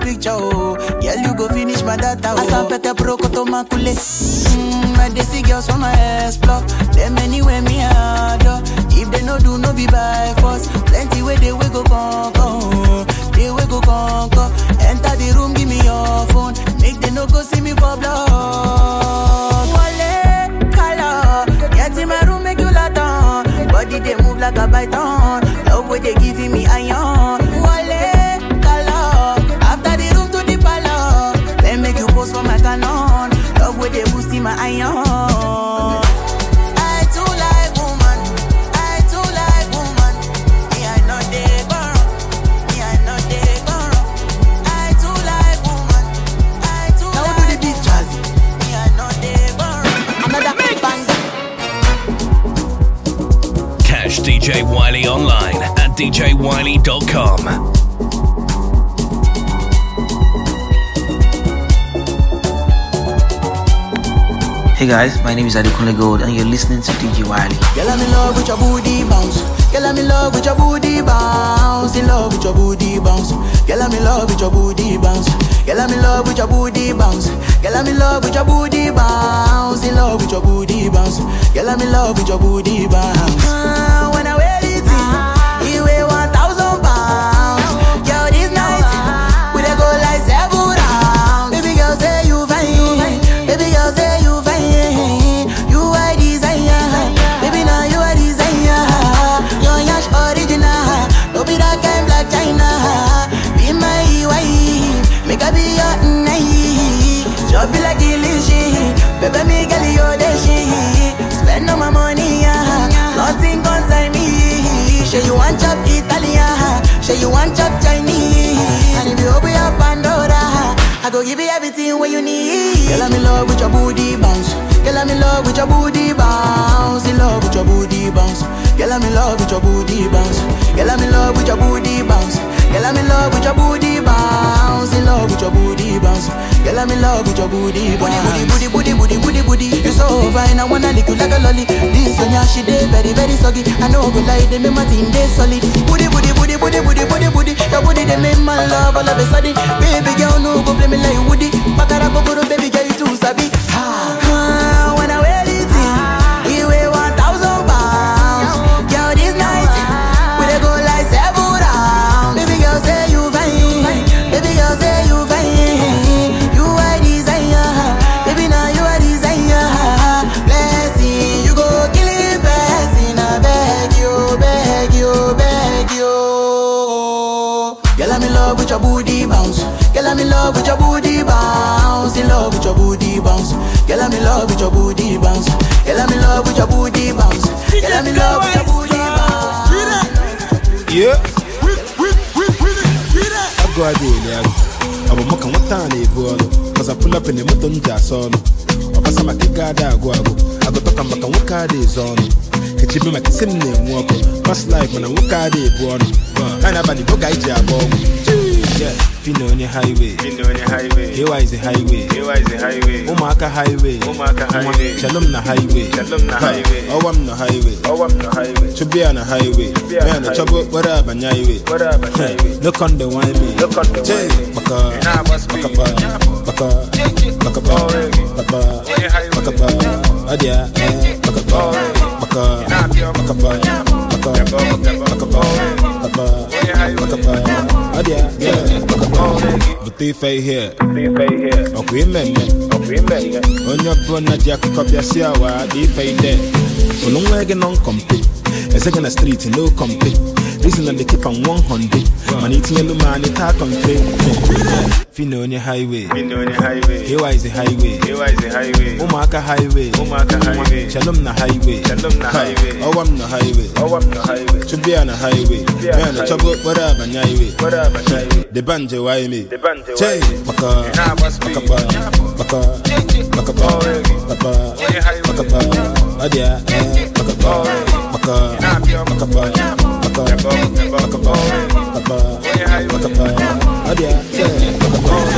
Picture oh, girl you go finish my data oh. Asapete proko to makule. Mm, I dey see girls from my explore. Them anywhere me adore. If they no do no be by force. Plenty way they we go conquer. Hey guys, my name is Adekunle Gold and you're listening to DJ Bowwy. Girl, I'm in love with your booty bounce. Girl, I'm in love with your booty bounce. In love with your booty bounce. Girl, I'm in love with your booty bounce. Girl, I'm in love with your booty bounce. Girl, I'm in love with your booty bounce. In love with your booty bounce. Girl, I'm in love with your booty bounce. Baby, me girl, you the shit. Spend all my money, yeah. Nothing concern me. Say you want chop Italian. Say you want chop Chinese. And if you open your Pandora, I go give you everything what you need. Girl, I'm in love with your booty bounce. Girl, I'm in love with your booty bounce. In love with your booty bounce. Girl, I'm in love with your booty bounce. Girl, I'm in love with your booty bounce. Girl, I'm in love with your booty bounce. In love with your booty bounce. Girl, I'm in love with your booty bounce. Booty, booty, booty, booty, booty, booty. booty. You so fine, I wanna lick you like a lolly. This one, yeah, she dey very, very soggy. I know go lie, they make my team they solid. Booty, booty, booty, booty, booty, booty, booty. Your booty they make my love all of a sudden. Baby girl, no go play me like Woody. Bakara nwoke ada ebu ọnụ a na-abalị oge anyị ji agba ọgwụ Fino onye highway. Ewa is a highway. Ụmụaka highway. Shalom na highway. Ọwa m na highway. Chụbịa na highway. Ya na chọba okporo abanye highway. No condom wine me. Che, baka. Baka. Ba baka. Baka. Ba baka. Bakapa, Adia, eh, Fei here, Okwi meme, Onye bona di akụkọ bịa si awa dị ife ide Funu nwa gị non kompe Ezege na street no kompe Na they keep on 100 Mana itinyelu ma anyị taa konkre Fina onye highway. Hewa is a highway? Ụmụaka highway? Shalom na highway. Ha, Ọwa m na highway. Chubia na highway. Mena chọbụ okporo abanye highway. Deba nje wae me? Che Baka Bakapa Baka Bakapa Baka Bakapa Adia eh Bakapa Baka Bakapa Baka Bakapa Baka Bakapa Adia eh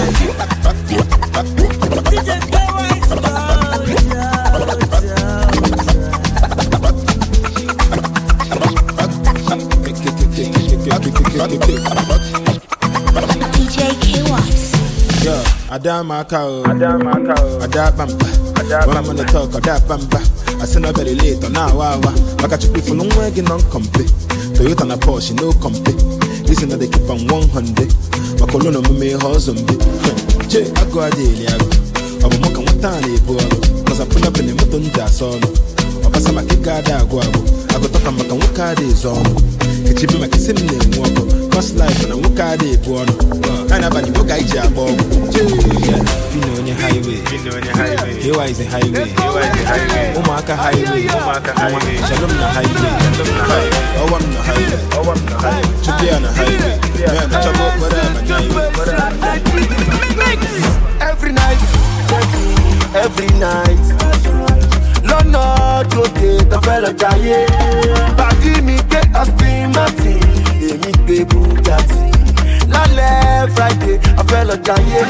DJ K-Wise. Yo, Adama Kao, Adama Kao, Adabamba, one on the talk, Adabamba. I send a very late on now, wow, like I for long wagon on compe. Toyota na Porsche, no compe. Listen that they keep on 100. My cologne on me, husband. Che, I go a daily, I go. I'm a mock on tiny boy, cause I pull up in the mutton jazz on. Ọbasa maka ịga ada agwụ agwụ agụtọka maka nwoke adị ezu ọnụ kechibi maka isi m na-enwe ọkụ cos life na nwoke adị ebu ọnụ na n'abalị nwoke anyị ji agba ọgwụ Fina onye highway Hewa is a highway ụmụaka highway shalom na highway ọwa m na highway na highway mee na chọba okporo abanye highway Every night, every night. Lọ́nà tó fẹ́ lọ jayé. Bàdí mi gbé Aston Martin, èmi gbé Bugatti. Lálẹ́ Friday, a fẹ́ lọ jayé.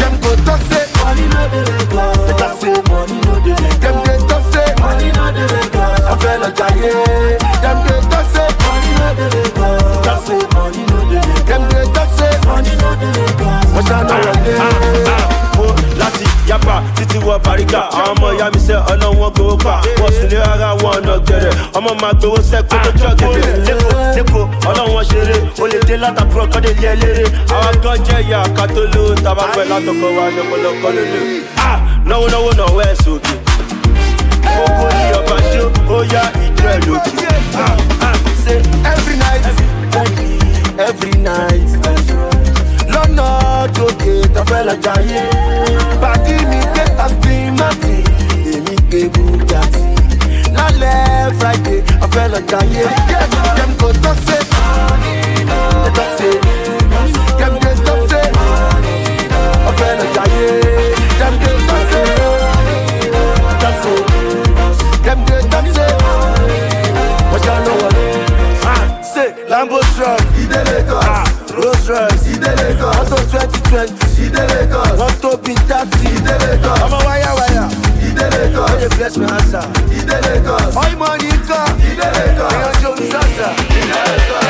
Dem go talk say money no dey. They talk say money no dey Lagos. Dem dey talk say money no dey Lagos. A fẹ́ lọ jayé. Dem dey talk say no dey Lagos. Wọ́n ṣáná wọlé. mo láti yapa títí wọ bàríkà mi sẹ ọlọ́wọ́n gbowó pa wọ́n sì lé ara wọn ọ̀nà gẹ̀rẹ̀ ọmọ máa gbowó sẹ́kọ́ tó jọ gẹ̀rẹ̀ lẹ́kọ̀ọ́ lẹ́kọ̀ọ́ ọlọ́wọ́n ṣeré o lè dé wa ní ọ̀pọ̀lọpọ̀ lélẹ̀ ah náwó náwó náwó ẹ̀ sókè kókó ní ọba jó ó yá ìjọ ẹ̀ lókè say every night, every night. Lọ́nà gòkè tó fẹ́ lọ jayé. Bàdí mi gbé Aston Martin, èmi gbé Bugatti. Lálẹ́ Friday, a fẹ́ lọ jayé. Dem go talk say, twenty Lagos. Wọ́n tó bí thirty, ìdè Lagos. Ọmọ wáyà wáyà, ìdè Lagos. Wọ́n lè bless my answer, ìdè Lagos. Oil money kan, ìdè Lagos. Èèyàn jó mi sàṣà, ìdè Lagos.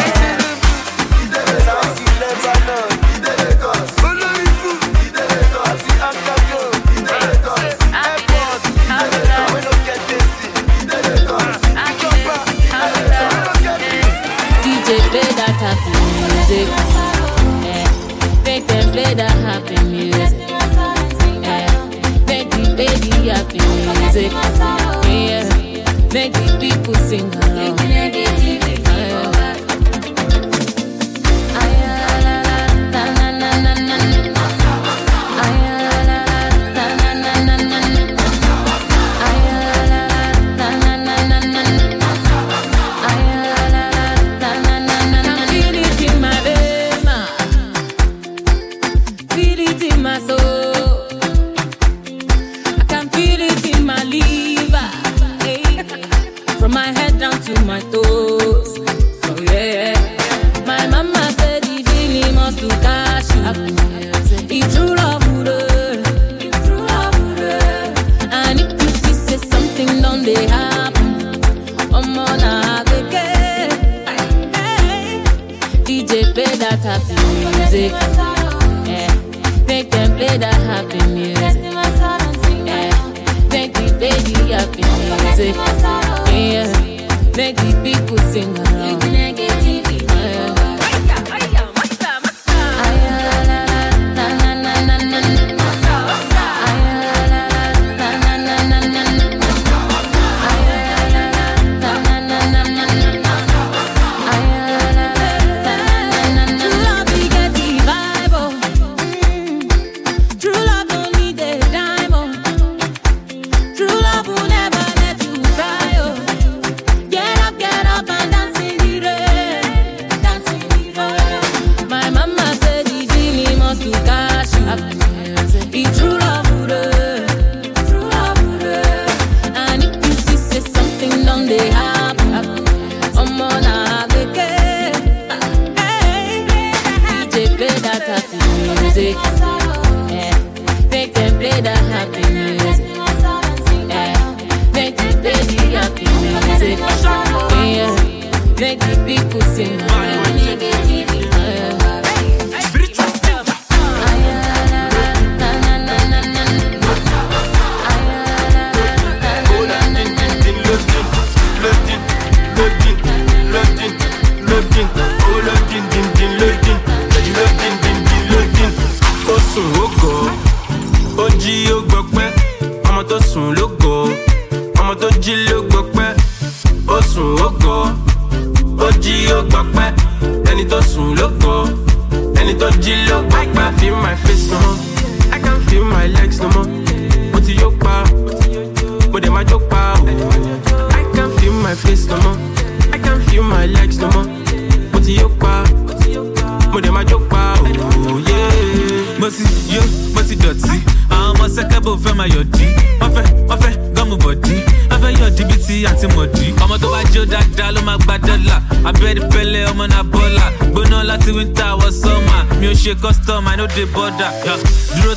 Sing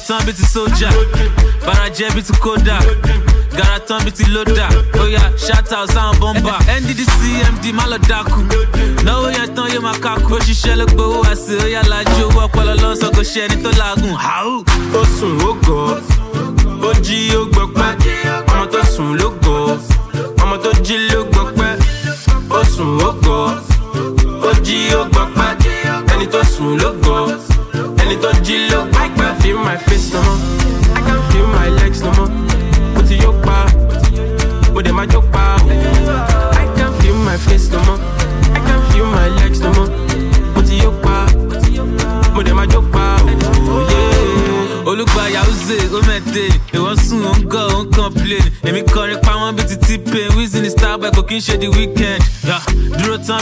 tán ti sójà bíi ti kódà. Gara tán bíi ti lódà oya shout out sáwọn bọ́mbà nddc md má lọ dákú. Náwó yẹn tán yóò máa kákú. Ó ṣiṣẹ́ ló gbowó sí oya lajú owó ọpọlọ lọ́sọ̀ kò ṣe ẹni tó hàù. ó sùn ó gọ̀. Ó jí ó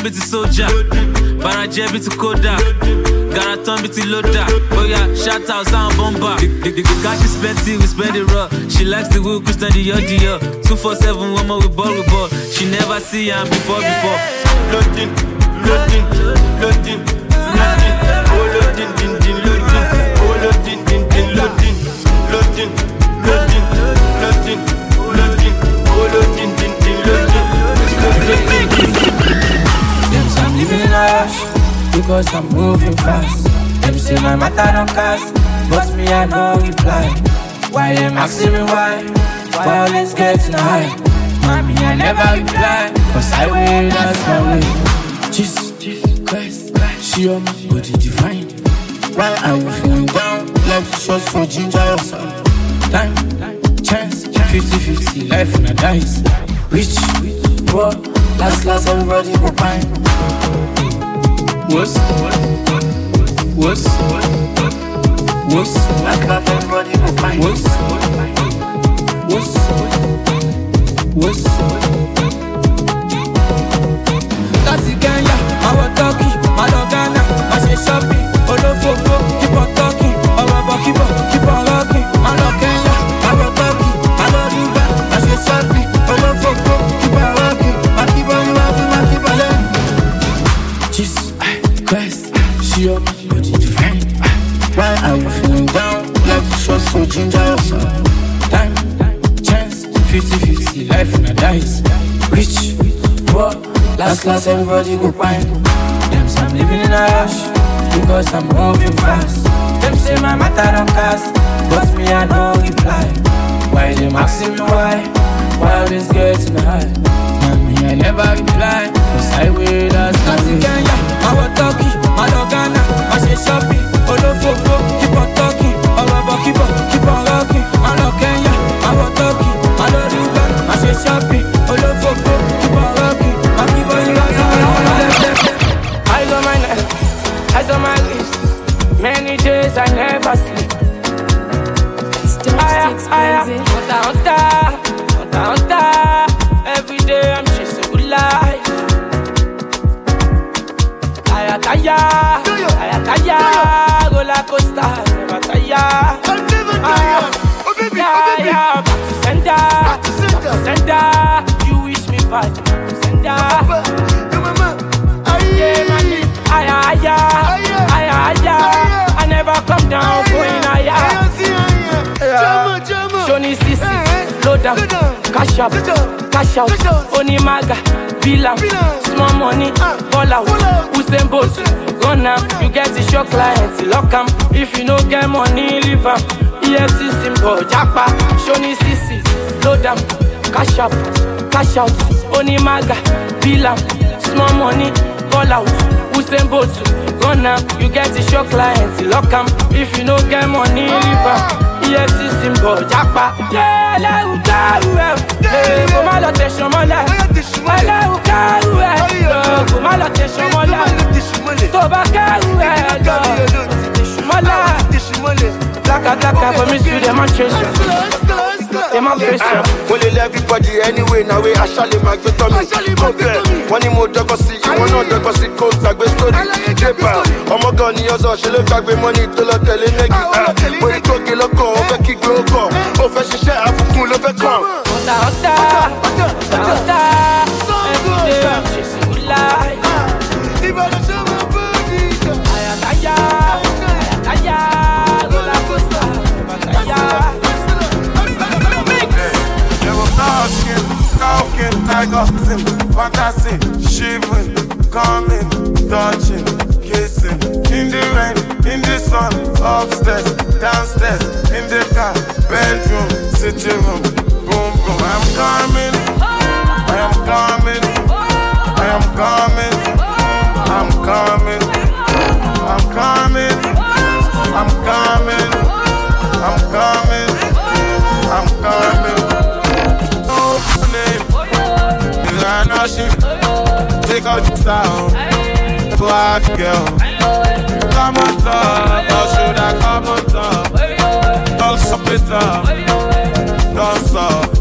bíi ti sójà farajẹ́ bíi ti kódà gara tán bíi ti lódà oya shout out sáwọn bọ́mbà the the the cash is plenty we spend it raw. She likes the wheel christian dior dior two four seven one more we ball we ball. She never see am before before. loading loading loading loading. Oh loading din din loading. Oh loading din din loading. Loading loading loading loading. Oh loading din din loading loading because I'm moving fast. Them say my matter don't cast, but me I no reply. Why them asking me why? Why always getting high? Mommy I never reply, cause I way that's my way. Jesus Christ, she on my body divine. Why are you feeling down? Life is short for ginger or some time, chance, 50-50, life in a dice. Rich, poor, last last everybody will fine. What's What's What's Last last everybody go fine. What's What's What's Láti Kenya, máa wọ Turkey, máa lọ Ghana, máa ṣe shopping, 50-50, life in a dice. Rich, poor, last last everybody go fine. Them say I'm living in a rush because I'm moving fast. Them say my matter don't cast, but me I no reply. Why them asking me why? Why is getting high. I never reply, cause I will my way. Kenya, I was talking, I love Ghana, I say shopping, olofofo, oh, keep on talking, ọ̀rọ̀bọ̀ keep on, keep on rocking. I love Kenya, I was talking, I say shopping, olofofo, keep on rocking. I keep on rocking. Eyes on my neck, eyes on my wrist. Many days I never sleep. Aya, aya, hunter, hunter, hunter, hunter. Every day I'm chasing good life. Aya, taya, aya, taya, roller coaster, never tire. Yeah, yeah, back to sender, back to sender. You wish me back to sender. Yeah, man, aya, aya, aya, aya. I never come down, going higher. Johnny Sisi, low down, cash up, cash out, Onimaga, Bilam, small money, ball out, Usain Bolt, run am, you get the show clients, lock am, if you no get money, leave am, EFC symbol, Japa, Johnny Sisi, low down, cash up, cash out, Onimaga, Bilam, small money, ball out, Usain Bolt, run am, you get the show clients, lock am, if you no get money, leave am. EFC symbol japa. Ẹlẹ́rù kárù ẹ̀ ẹ̀ kò má lọ tẹ̀sán mọ́lẹ̀. Ẹlẹ́rù kárù ẹ̀ kò má lọ tẹ̀sán mọ́lẹ̀. Tó bá kárù ẹ̀ lọ tẹ̀sán mọ́lẹ̀. Lákàtàkà for me to demonstration. Demonstration. mo lè lé everybody anyway na wey aṣálẹ̀ máa gbé tọ́ mi kó bẹ́ẹ̀ wọ́n ní mo dọ́gbọ́n sí ìwọ náà dọ́gbọ́n sí kó gbàgbé sórí débà ọmọ gan ni ọ̀sán ṣe ló gbàgbé mọ́ni tó lọ tẹ̀lé nẹ́gì mo ní kóge lọ́kàn ó fẹ́ kígbe ó kàn ó fẹ́ ṣiṣẹ́ àbùkún ló fẹ́ kàn. Hunter, hunter, hunter, hunter. Fantasy, shivering, coming, touching, kissing, in the rain, in the sun, upstairs, downstairs, in the car, bedroom, sitting room, boom boom. I am coming, I am coming, I am coming, I'm coming, Style, black girl. Come on top, or should I come on top? Don't stop it up, don't stop.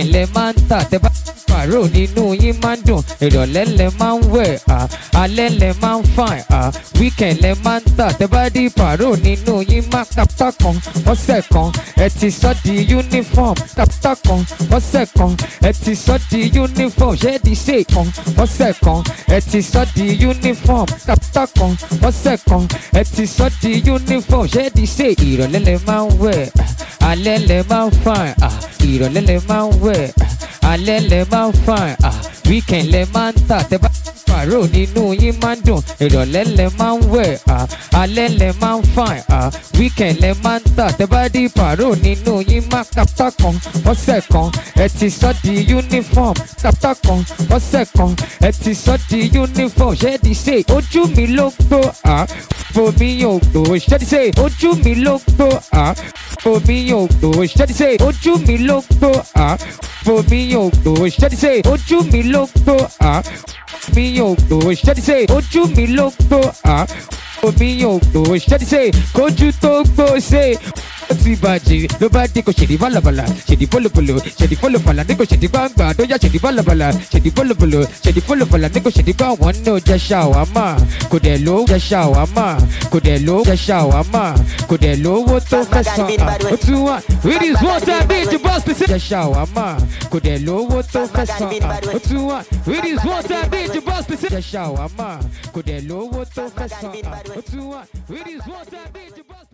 Weekend lẹ máa ń tà tẹ bá pàrọ̀ nínú yín máa ń dùn. Ìrọ̀lẹ́ lẹ máa ń wẹ̀ alẹ́ lẹ máa ń fàn weekend lẹ máa ń tà. Tẹ bá dí pàrọ̀ nínú yín máa kàpá kan. Ọ̀sẹ̀ kan ẹ ti sọ di uniform. Kàpá kan ọ̀sẹ̀ kan ẹ ti sọ di uniform. Di ṣe kan? Ọ̀sẹ̀ kan ẹ ti sọ di uniform. Kàpá kan ọ̀sẹ̀ kan ẹ ti sọ di uniform. Di ṣe? Ìrọ̀lẹ́ lẹ máa ń wẹ̀. Alẹ́ lẹ máa ń fàn ìrọ̀lẹ́ lẹ máa ń wẹ̀. Alẹ́ lẹ máa ń fàn weekend lẹ máa ń tà. Tẹ bá pàrọ̀ nínú yín máa ń dùn. Ìrọ̀lẹ́ lẹ máa ń wẹ̀ alẹ́ lẹ máa ń fàn weekend lẹ máa ń tà tẹ bá dí pàrọ̀ nínú yín máa kàpá kan ọ̀sẹ̀ kan. Ẹ ti sọ di uniform kàpá kan ọ̀sẹ̀ kan. Ẹ ti sọ di uniform di ṣe? Ojú mi ló gbó fomi yóò gbó. Di ṣe? Ojú mi ló gbó fomi yóò gbó. Di ṣe? Ojú mi ló gbó fomi yóò gbó. Di ṣe? Ojú mi ló gbó mi yóò gbó ṣé di ṣe me, look, ló gbó omi yóò gbó ṣé di ṣe kójú tó gbó ṣe. Ó ti bàjẹ́ ló bá dé kò ṣèdí bálabàlà ṣèdí bólobòlò ṣèdí fọlọfàlà ní kò ṣèdí gbàngbà tó yá ṣèdí bálabàlà ṣèdí bólobòlò ṣèdí fọlọfàlà ní kò ṣèdí gbàwọn ní o jẹ ṣàwámà. Kò dẹ̀ ló jẹ ṣàwámà. Kò dẹ̀ ló jẹ ṣàwámà. Kò dẹ̀ lówó tó fẹ́ san à ó tún wà with his one time beat the boss pèsè. jẹ ṣàwámà. Kò dẹ̀ lówó tó fẹ́ san à ó tún wà with his one time beat the boss pèsè. jẹ ṣàwámà. Kò dẹ̀ lówó tó with his one beat the boss pèsè.